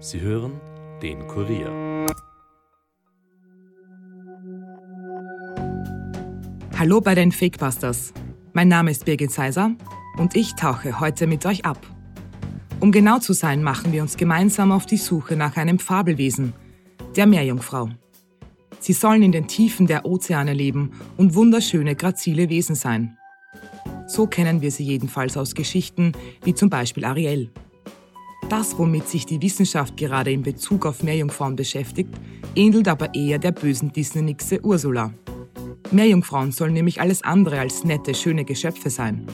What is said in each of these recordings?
Sie hören den Kurier. Hallo bei den Fakebusters. Mein Name ist Birgit Seiser und ich tauche heute mit euch ab. Um genau zu sein, machen wir uns gemeinsam auf die Suche nach einem Fabelwesen, der Meerjungfrau. Sie sollen in den Tiefen der Ozeane leben und wunderschöne, grazile Wesen sein. So kennen wir sie jedenfalls aus Geschichten wie zum Beispiel Ariel. Das, womit sich die Wissenschaft gerade in Bezug auf Meerjungfrauen beschäftigt, ähnelt aber eher der bösen Disney-Nixe Ursula. Meerjungfrauen sollen nämlich alles andere als nette, schöne Geschöpfe sein.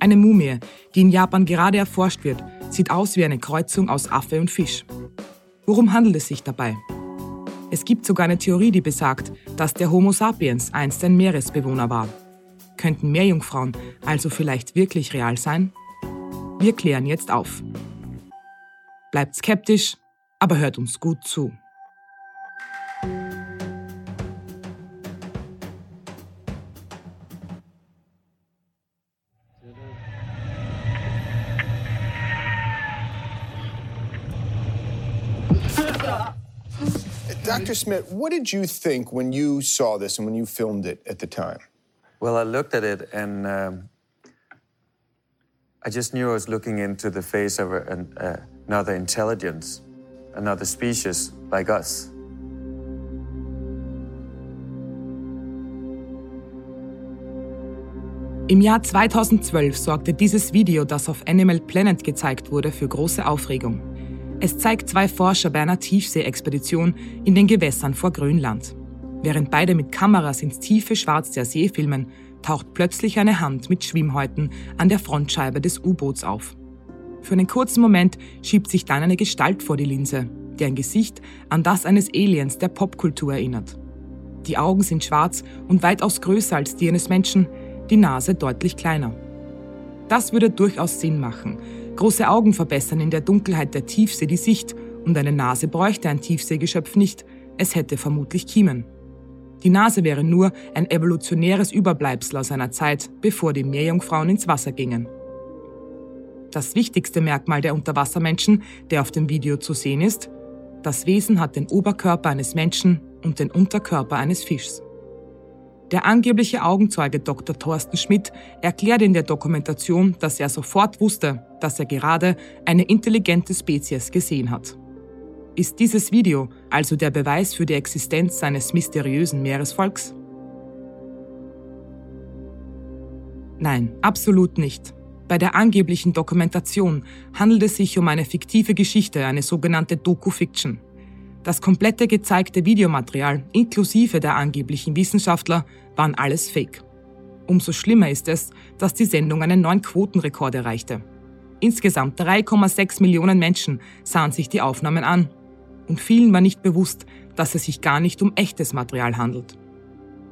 Eine Mumie, die in Japan gerade erforscht wird, sieht aus wie eine Kreuzung aus Affe und Fisch. Worum handelt es sich dabei? Es gibt sogar eine Theorie, die besagt, dass der Homo sapiens einst ein Meeresbewohner war. Könnten Meerjungfrauen also vielleicht wirklich real sein? Wir klären jetzt auf. Bleibt skeptisch, aber hört uns gut zu. Dr. Smith, what did you think when you saw this and when you filmed it at the time? Well, I looked at it and um, I just knew I was looking into the face of an, uh, another intelligence, another species like us. Im Jahr 2012 sorgte dieses Video, das auf Animal Planet gezeigt wurde, für große Aufregung. Es zeigt zwei Forscher bei einer Tiefseeexpedition in den Gewässern vor Grönland. Während beide mit Kameras ins tiefe Schwarz der See filmen, taucht plötzlich eine Hand mit Schwimmhäuten an der Frontscheibe des U-Boots auf. Für einen kurzen Moment schiebt sich dann eine Gestalt vor die Linse, deren Gesicht an das eines Aliens der Popkultur erinnert. Die Augen sind schwarz und weitaus größer als die eines Menschen, die Nase deutlich kleiner. Das würde durchaus Sinn machen, Große Augen verbessern in der Dunkelheit der Tiefsee die Sicht und eine Nase bräuchte ein Tiefseegeschöpf nicht, es hätte vermutlich Kiemen. Die Nase wäre nur ein evolutionäres Überbleibsel aus einer Zeit, bevor die Meerjungfrauen ins Wasser gingen. Das wichtigste Merkmal der Unterwassermenschen, der auf dem Video zu sehen ist, das Wesen hat den Oberkörper eines Menschen und den Unterkörper eines Fischs. Der angebliche Augenzeuge Dr. Thorsten Schmidt erklärt in der Dokumentation, dass er sofort wusste, dass er gerade eine intelligente Spezies gesehen hat. Ist dieses Video also der Beweis für die Existenz seines mysteriösen Meeresvolks? Nein, absolut nicht. Bei der angeblichen Dokumentation handelt es sich um eine fiktive Geschichte, eine sogenannte Doku-Fiction. Das komplette gezeigte Videomaterial, inklusive der angeblichen Wissenschaftler, waren alles Fake. Umso schlimmer ist es, dass die Sendung einen neuen Quotenrekord erreichte. Insgesamt 3,6 Millionen Menschen sahen sich die Aufnahmen an. Und vielen war nicht bewusst, dass es sich gar nicht um echtes Material handelt.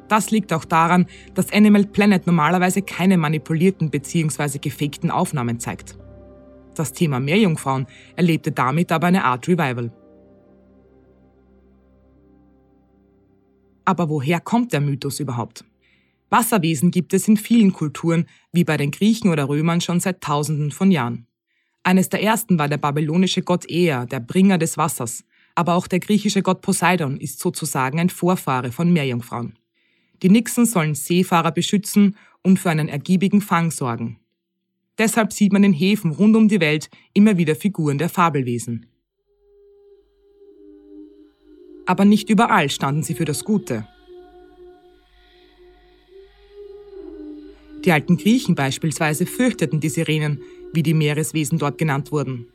Das liegt auch daran, dass Animal Planet normalerweise keine manipulierten bzw. gefakten Aufnahmen zeigt. Das Thema Meerjungfrauen erlebte damit aber eine Art Revival. Aber woher kommt der Mythos überhaupt? Wasserwesen gibt es in vielen Kulturen, wie bei den Griechen oder Römern schon seit Tausenden von Jahren. Eines der ersten war der babylonische Gott Ea, der Bringer des Wassers, aber auch der griechische Gott Poseidon ist sozusagen ein Vorfahre von Meerjungfrauen. Die Nixen sollen Seefahrer beschützen und für einen ergiebigen Fang sorgen. Deshalb sieht man in Häfen rund um die Welt immer wieder Figuren der Fabelwesen. aber nicht überall standen sie für das Gute. Die alten Griechen beispielsweise fürchteten die Sirenen, wie die Meereswesen dort genannt wurden.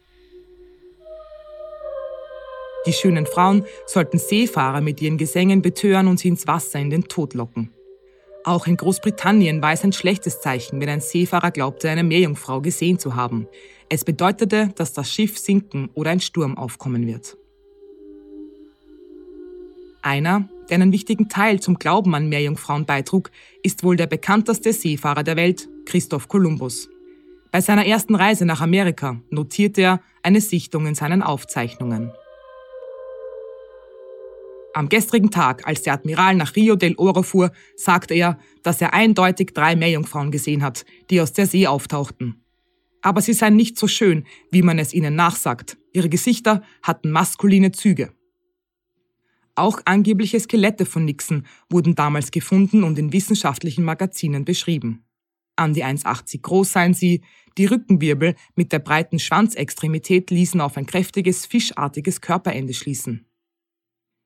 Die schönen Frauen sollten Seefahrer mit ihren Gesängen betören und sie ins Wasser in den Tod locken. Auch in Großbritannien war es ein schlechtes Zeichen, wenn ein Seefahrer glaubte, eine Meerjungfrau gesehen zu haben. Es bedeutete, dass das Schiff sinken oder ein Sturm aufkommen wird. Einer, der einen wichtigen Teil zum Glauben an Meerjungfrauen beitrug, ist wohl der bekannteste Seefahrer der Welt, Christoph Kolumbus. Bei seiner ersten Reise nach Amerika notierte er eine Sichtung in seinen Aufzeichnungen. Am gestrigen Tag, als der Admiral nach Rio del Oro fuhr, sagte er, dass er eindeutig drei Meerjungfrauen gesehen hat, die aus der See auftauchten. Aber sie seien nicht so schön, wie man es ihnen nachsagt, Ihre Gesichter hatten maskuline Züge. Auch angebliche Skelette von Nixon wurden damals gefunden und in wissenschaftlichen Magazinen beschrieben. An die 1,80 groß seien sie, die Rückenwirbel mit der breiten Schwanzextremität ließen auf ein kräftiges, fischartiges Körperende schließen.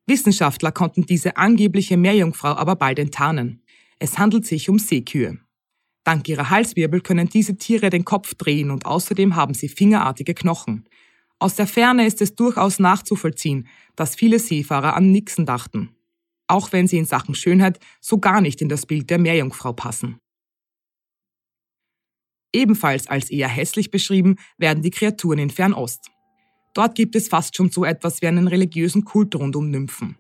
Wissenschaftler konnten diese angebliche Meerjungfrau aber bald enttarnen. Es handelt sich um Seekühe. Dank ihrer Halswirbel können diese Tiere den Kopf drehen und außerdem haben sie fingerartige Knochen. Aus der Ferne ist es durchaus nachzuvollziehen, dass viele Seefahrer an Nixon dachten. Auch wenn sie in Sachen Schönheit so gar nicht in das Bild der Meerjungfrau passen. Ebenfalls als eher hässlich beschrieben werden die Kreaturen in Fernost. Dort gibt es fast schon so etwas wie einen religiösen Kult rund um Nymphen.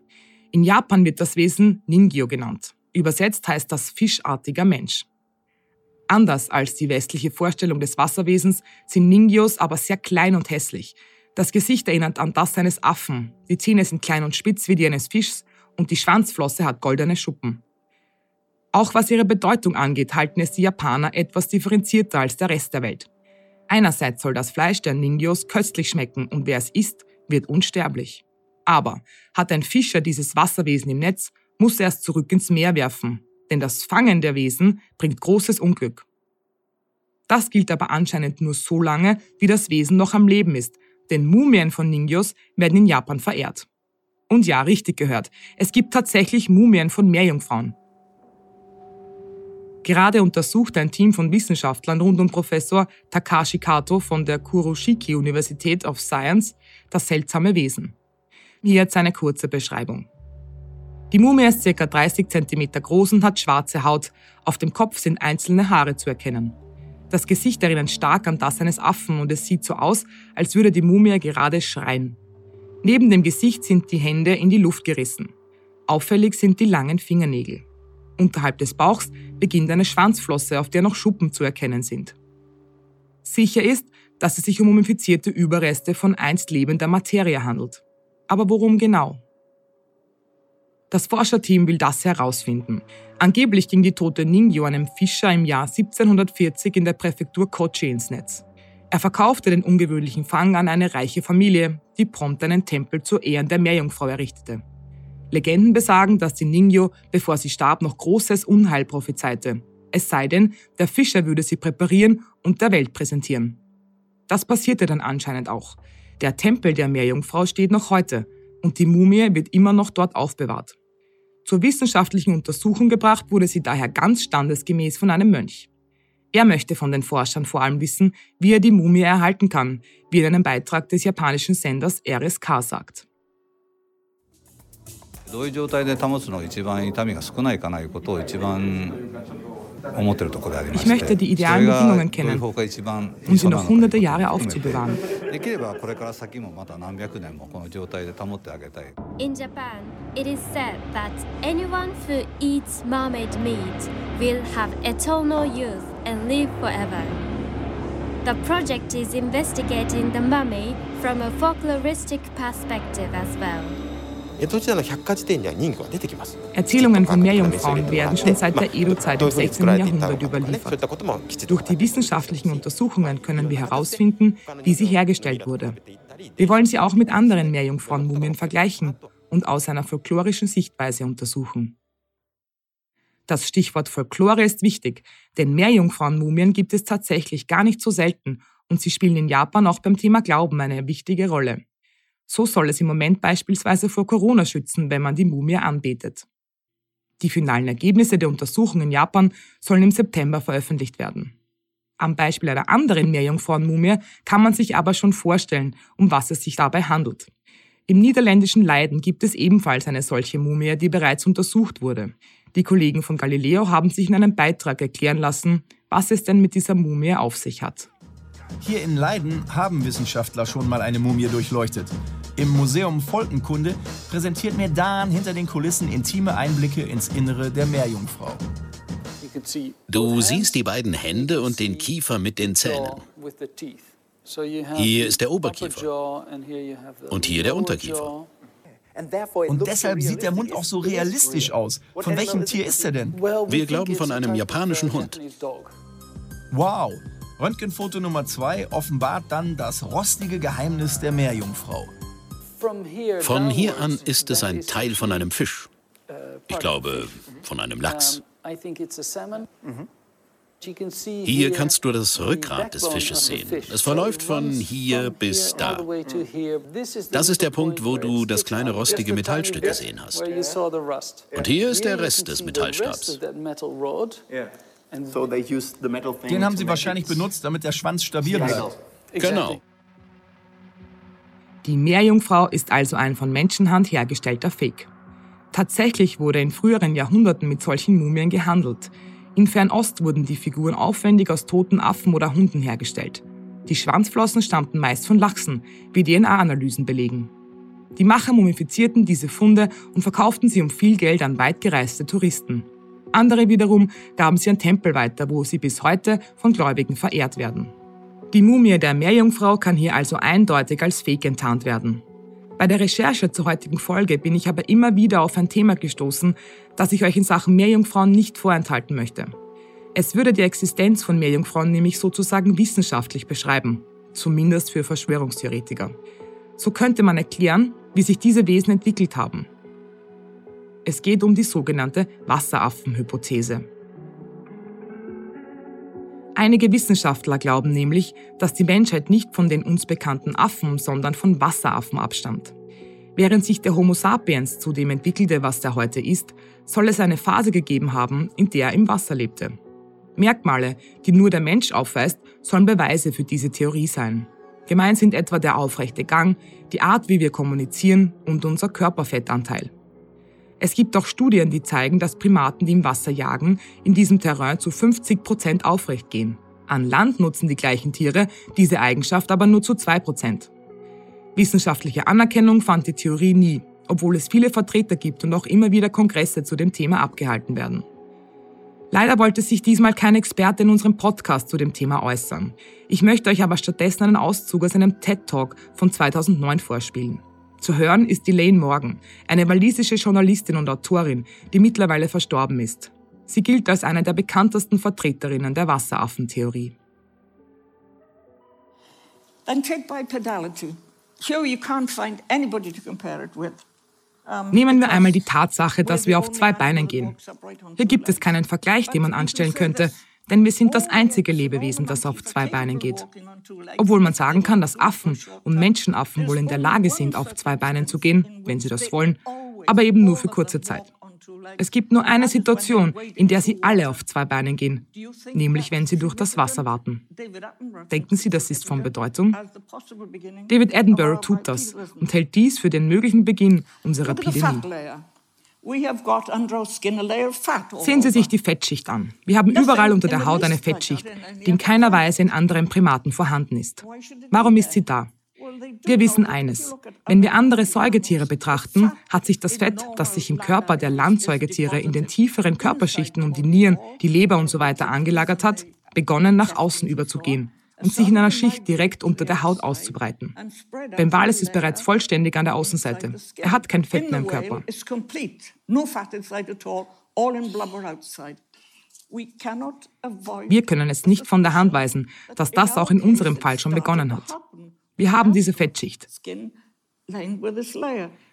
In Japan wird das Wesen Ningyo genannt. Übersetzt heißt das fischartiger Mensch. Anders als die westliche Vorstellung des Wasserwesens sind Ningyos aber sehr klein und hässlich. Das Gesicht erinnert an das eines Affen, die Zähne sind klein und spitz wie die eines Fischs und die Schwanzflosse hat goldene Schuppen. Auch was ihre Bedeutung angeht, halten es die Japaner etwas differenzierter als der Rest der Welt. Einerseits soll das Fleisch der Ningyos köstlich schmecken und wer es isst, wird unsterblich. Aber hat ein Fischer dieses Wasserwesen im Netz, muss er es zurück ins Meer werfen, denn das Fangen der Wesen bringt großes Unglück. Das gilt aber anscheinend nur so lange, wie das Wesen noch am Leben ist, denn Mumien von Ningyos werden in Japan verehrt. Und ja, richtig gehört, es gibt tatsächlich Mumien von Meerjungfrauen. Gerade untersucht ein Team von Wissenschaftlern rund um Professor Takashi Kato von der Kuroshiki Universität of Science das seltsame Wesen. Hier jetzt eine kurze Beschreibung. Die Mumie ist ca. 30 cm groß und hat schwarze Haut. Auf dem Kopf sind einzelne Haare zu erkennen. Das Gesicht erinnert stark an das eines Affen und es sieht so aus, als würde die Mumie gerade schreien. Neben dem Gesicht sind die Hände in die Luft gerissen. Auffällig sind die langen Fingernägel. Unterhalb des Bauchs beginnt eine Schwanzflosse, auf der noch Schuppen zu erkennen sind. Sicher ist, dass es sich um mumifizierte Überreste von einst lebender Materie handelt. Aber worum genau? Das Forscherteam will das herausfinden. Angeblich ging die tote Ningyo einem Fischer im Jahr 1740 in der Präfektur Kochi ins Netz. Er verkaufte den ungewöhnlichen Fang an eine reiche Familie, die prompt einen Tempel zur Ehren der Meerjungfrau errichtete. Legenden besagen, dass die Ningyo, bevor sie starb, noch großes Unheil prophezeite. Es sei denn, der Fischer würde sie präparieren und der Welt präsentieren. Das passierte dann anscheinend auch. Der Tempel der Meerjungfrau steht noch heute und die Mumie wird immer noch dort aufbewahrt. Zur wissenschaftlichen Untersuchung gebracht wurde sie daher ganz standesgemäß von einem Mönch. Er möchte von den Forschern vor allem wissen, wie er die Mumie erhalten kann, wie in einem Beitrag des japanischen Senders RSK sagt. どういう状態で保つのが一番痛みが少ないかないうことを一番思ってるところでありまして、それがどういう方が一番理想なのかできればこれから先もまた何百年もこの状態で保ってあげたい。In Japan, it is said that anyone who eats mermaid meat will have eternal youth and live forever. The project is investigating the mummy from a folkloristic perspective as well. Erzählungen von Meerjungfrauen werden schon seit der Edo-Zeit im 16. Jahrhundert überliefert. Durch die wissenschaftlichen Untersuchungen können wir herausfinden, wie sie hergestellt wurde. Wir wollen sie auch mit anderen Meerjungfrauenmumien vergleichen und aus einer folklorischen Sichtweise untersuchen. Das Stichwort Folklore ist wichtig, denn Meerjungfrauenmumien gibt es tatsächlich gar nicht so selten und sie spielen in Japan auch beim Thema Glauben eine wichtige Rolle. So soll es im Moment beispielsweise vor Corona schützen, wenn man die Mumie anbetet. Die finalen Ergebnisse der Untersuchung in Japan sollen im September veröffentlicht werden. Am Beispiel einer anderen Meerjungfrauenmumie kann man sich aber schon vorstellen, um was es sich dabei handelt. Im niederländischen Leiden gibt es ebenfalls eine solche Mumie, die bereits untersucht wurde. Die Kollegen von Galileo haben sich in einem Beitrag erklären lassen, was es denn mit dieser Mumie auf sich hat. Hier in Leiden haben Wissenschaftler schon mal eine Mumie durchleuchtet. Im Museum Volkenkunde präsentiert mir Dan hinter den Kulissen intime Einblicke ins Innere der Meerjungfrau. Du siehst die beiden Hände und den Kiefer mit den Zähnen. Hier ist der Oberkiefer und hier der Unterkiefer. Und deshalb sieht der Mund auch so realistisch aus. Von welchem Tier ist er denn? Wir glauben von einem japanischen Hund. Wow, Röntgenfoto Nummer 2 offenbart dann das rostige Geheimnis der Meerjungfrau. Von hier an ist es ein Teil von einem Fisch. Ich glaube, von einem Lachs. Hier kannst du das Rückgrat des Fisches sehen. Es verläuft von hier bis da. Das ist der Punkt, wo du das kleine rostige Metallstück gesehen hast. Und hier ist der Rest des Metallstabs. Den haben sie wahrscheinlich benutzt, damit der Schwanz stabil bleibt. Genau. Die Meerjungfrau ist also ein von Menschenhand hergestellter Fake. Tatsächlich wurde in früheren Jahrhunderten mit solchen Mumien gehandelt. In Fernost wurden die Figuren aufwendig aus toten Affen oder Hunden hergestellt. Die Schwanzflossen stammten meist von Lachsen, wie DNA-Analysen belegen. Die Macher mumifizierten diese Funde und verkauften sie um viel Geld an weit gereiste Touristen. Andere wiederum gaben sie an Tempel weiter, wo sie bis heute von Gläubigen verehrt werden. Die Mumie der Meerjungfrau kann hier also eindeutig als Fake enttarnt werden. Bei der Recherche zur heutigen Folge bin ich aber immer wieder auf ein Thema gestoßen, das ich euch in Sachen Meerjungfrauen nicht vorenthalten möchte. Es würde die Existenz von Meerjungfrauen nämlich sozusagen wissenschaftlich beschreiben, zumindest für Verschwörungstheoretiker. So könnte man erklären, wie sich diese Wesen entwickelt haben. Es geht um die sogenannte Wasseraffen-Hypothese. Einige Wissenschaftler glauben nämlich, dass die Menschheit nicht von den uns bekannten Affen, sondern von Wasseraffen abstammt. Während sich der Homo sapiens zu dem entwickelte, was er heute ist, soll es eine Phase gegeben haben, in der er im Wasser lebte. Merkmale, die nur der Mensch aufweist, sollen Beweise für diese Theorie sein. Gemeint sind etwa der aufrechte Gang, die Art, wie wir kommunizieren und unser Körperfettanteil. Es gibt auch Studien, die zeigen, dass Primaten, die im Wasser jagen, in diesem Terrain zu 50 Prozent aufrecht gehen. An Land nutzen die gleichen Tiere diese Eigenschaft aber nur zu 2 Prozent. Wissenschaftliche Anerkennung fand die Theorie nie, obwohl es viele Vertreter gibt und auch immer wieder Kongresse zu dem Thema abgehalten werden. Leider wollte sich diesmal kein Experte in unserem Podcast zu dem Thema äußern. Ich möchte euch aber stattdessen einen Auszug aus einem TED Talk von 2009 vorspielen. Zu hören ist Elaine Morgan, eine walisische Journalistin und Autorin, die mittlerweile verstorben ist. Sie gilt als eine der bekanntesten Vertreterinnen der Wasseraffentheorie. Then take bipedality. Here you can't find anybody to compare it with. Nehmen wir einmal die Tatsache, dass wir auf zwei Beinen gehen. Hier gibt es keinen Vergleich, den man anstellen könnte, denn wir sind das einzige Lebewesen, das auf zwei Beinen geht. Obwohl man sagen kann, dass Affen und Menschenaffen wohl in der Lage sind, auf zwei Beinen zu gehen, wenn sie das wollen, aber eben nur für kurze Zeit. Es gibt nur eine Situation, in der sie alle auf zwei Beinen gehen, nämlich wenn sie durch das Wasser warten. Denken Sie, das ist von Bedeutung? David Attenborough tut das und hält dies für den möglichen Beginn unserer Epidemie. Sehen Sie sich die Fettschicht an. Wir haben überall unter der Haut eine Fettschicht, die in keiner Weise in anderen Primaten vorhanden ist. Warum ist sie da? Wir wissen eines. Wenn wir andere Säugetiere betrachten, hat sich das Fett, das sich im Körper der Landsäugetiere in den tieferen Körperschichten um die Nieren, die Leber und so weiter angelagert hat, begonnen nach außen überzugehen und sich in einer Schicht direkt unter der Haut auszubreiten. Beim Wal ist es bereits vollständig an der Außenseite. Er hat kein Fett mehr im Körper. Wir können es nicht von der Hand weisen, dass das auch in unserem Fall schon begonnen hat. Wir haben diese Fettschicht.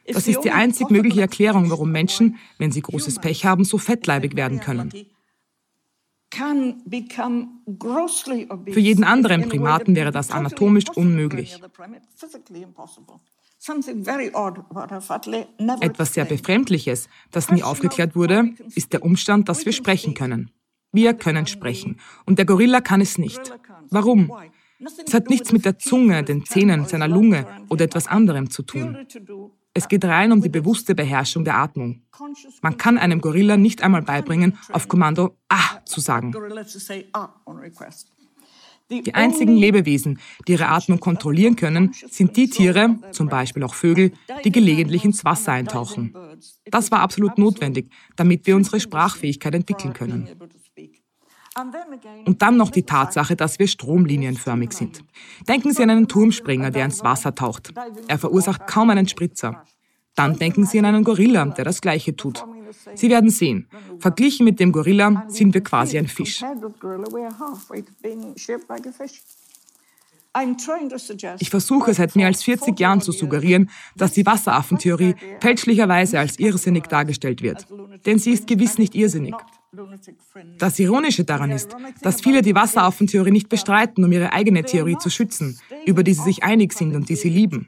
Das ist die einzig mögliche Erklärung, warum Menschen, wenn sie großes Pech haben, so fettleibig werden können. Für jeden anderen Primaten wäre das anatomisch unmöglich. Etwas sehr Befremdliches, das nie aufgeklärt wurde, ist der Umstand, dass wir sprechen können. Wir können sprechen und der Gorilla kann es nicht. Warum? Es hat nichts mit der Zunge, den Zähnen, seiner Lunge oder etwas anderem zu tun. Es geht rein um die bewusste Beherrschung der Atmung. Man kann einem Gorilla nicht einmal beibringen, auf Kommando Ah zu sagen. Die einzigen Lebewesen, die ihre Atmung kontrollieren können, sind die Tiere, zum Beispiel auch Vögel, die gelegentlich ins Wasser eintauchen. Das war absolut notwendig, damit wir unsere Sprachfähigkeit entwickeln können. Und dann noch die Tatsache, dass wir stromlinienförmig sind. Denken Sie an einen Turmspringer, der ins Wasser taucht. Er verursacht kaum einen Spritzer. Dann denken Sie an einen Gorilla, der das Gleiche tut. Sie werden sehen, verglichen mit dem Gorilla sind wir quasi ein Fisch. Ich versuche seit mehr als 40 Jahren zu suggerieren, dass die Wasseraffentheorie fälschlicherweise als irrsinnig dargestellt wird. Denn sie ist gewiss nicht irrsinnig. Das Ironische daran ist, dass viele die Wasseraffentheorie nicht bestreiten, um ihre eigene Theorie zu schützen, über die sie sich einig sind und die sie lieben.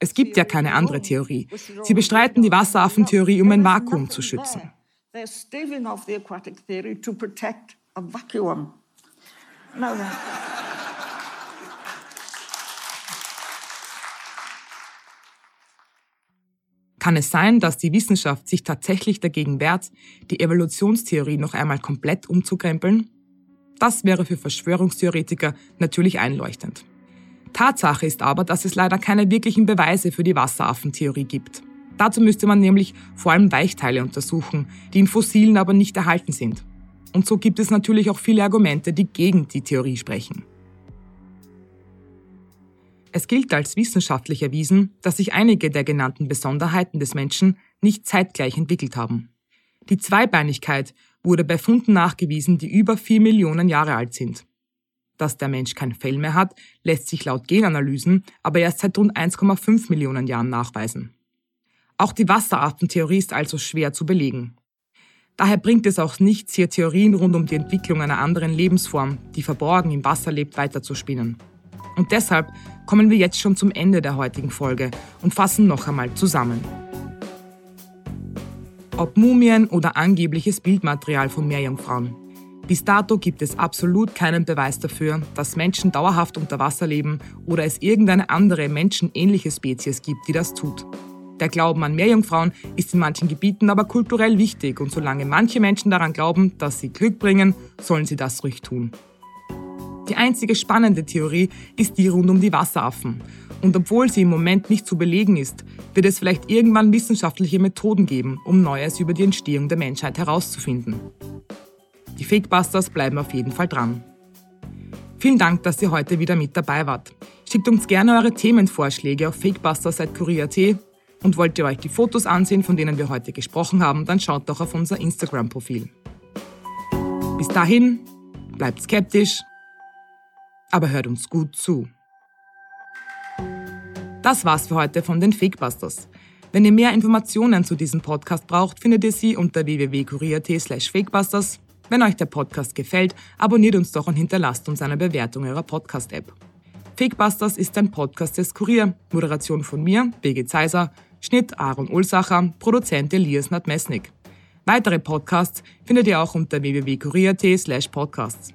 Es gibt ja keine andere Theorie. Sie bestreiten die Wasseraffentheorie, um ein Vakuum zu schützen. Kann es sein, dass die Wissenschaft sich tatsächlich dagegen wehrt, die Evolutionstheorie noch einmal komplett umzukrempeln? Das wäre für Verschwörungstheoretiker natürlich einleuchtend. Tatsache ist aber, dass es leider keine wirklichen Beweise für die Wasseraffentheorie gibt. Dazu müsste man nämlich vor allem Weichteile untersuchen, die in Fossilen aber nicht erhalten sind. Und so gibt es natürlich auch viele Argumente, die gegen die Theorie sprechen. Es gilt als wissenschaftlich erwiesen, dass sich einige der genannten Besonderheiten des Menschen nicht zeitgleich entwickelt haben. Die Zweibeinigkeit wurde bei Funden nachgewiesen, die über vier Millionen Jahre alt sind. Dass der Mensch kein Fell mehr hat, lässt sich laut Genanalysen aber erst seit rund 1,5 Millionen Jahren nachweisen. Auch die Wasserartentheorie ist also schwer zu belegen. Daher bringt es auch nichts, hier Theorien rund um die Entwicklung einer anderen Lebensform, die verborgen im Wasser lebt, weiterzuspinnen. Und deshalb kommen wir jetzt schon zum Ende der heutigen Folge und fassen noch einmal zusammen. Ob Mumien oder angebliches Bildmaterial von Meerjungfrauen. Bis dato gibt es absolut keinen Beweis dafür, dass Menschen dauerhaft unter Wasser leben oder es irgendeine andere menschenähnliche Spezies gibt, die das tut. Der Glauben an Meerjungfrauen ist in manchen Gebieten aber kulturell wichtig und solange manche Menschen daran glauben, dass sie Glück bringen, sollen sie das ruhig tun. Die einzige spannende Theorie ist die rund um die Wasseraffen. Und obwohl sie im Moment nicht zu belegen ist, wird es vielleicht irgendwann wissenschaftliche Methoden geben, um Neues über die Entstehung der Menschheit herauszufinden. Die Fakebusters bleiben auf jeden Fall dran. Vielen Dank, dass ihr heute wieder mit dabei wart. Schickt uns gerne eure Themenvorschläge auf fakebusters.kurier.at und wollt ihr euch die Fotos ansehen, von denen wir heute gesprochen haben, dann schaut doch auf unser Instagram-Profil. Bis dahin, bleibt skeptisch, aber hört uns gut zu. Das war's für heute von den Fakebusters. Wenn ihr mehr Informationen zu diesem Podcast braucht, findet ihr sie unter www.kurier.at slash fakebusters. Wenn euch der Podcast gefällt, abonniert uns doch und hinterlasst uns eine Bewertung eurer Podcast-App. Fakebusters ist ein Podcast des Kurier. Moderation von mir, Birgit Zeiser, Schnitt Aaron Ulsacher, Produzent Elias Nadmesnik. Weitere Podcasts findet ihr auch unter www.kurier.at slash podcasts.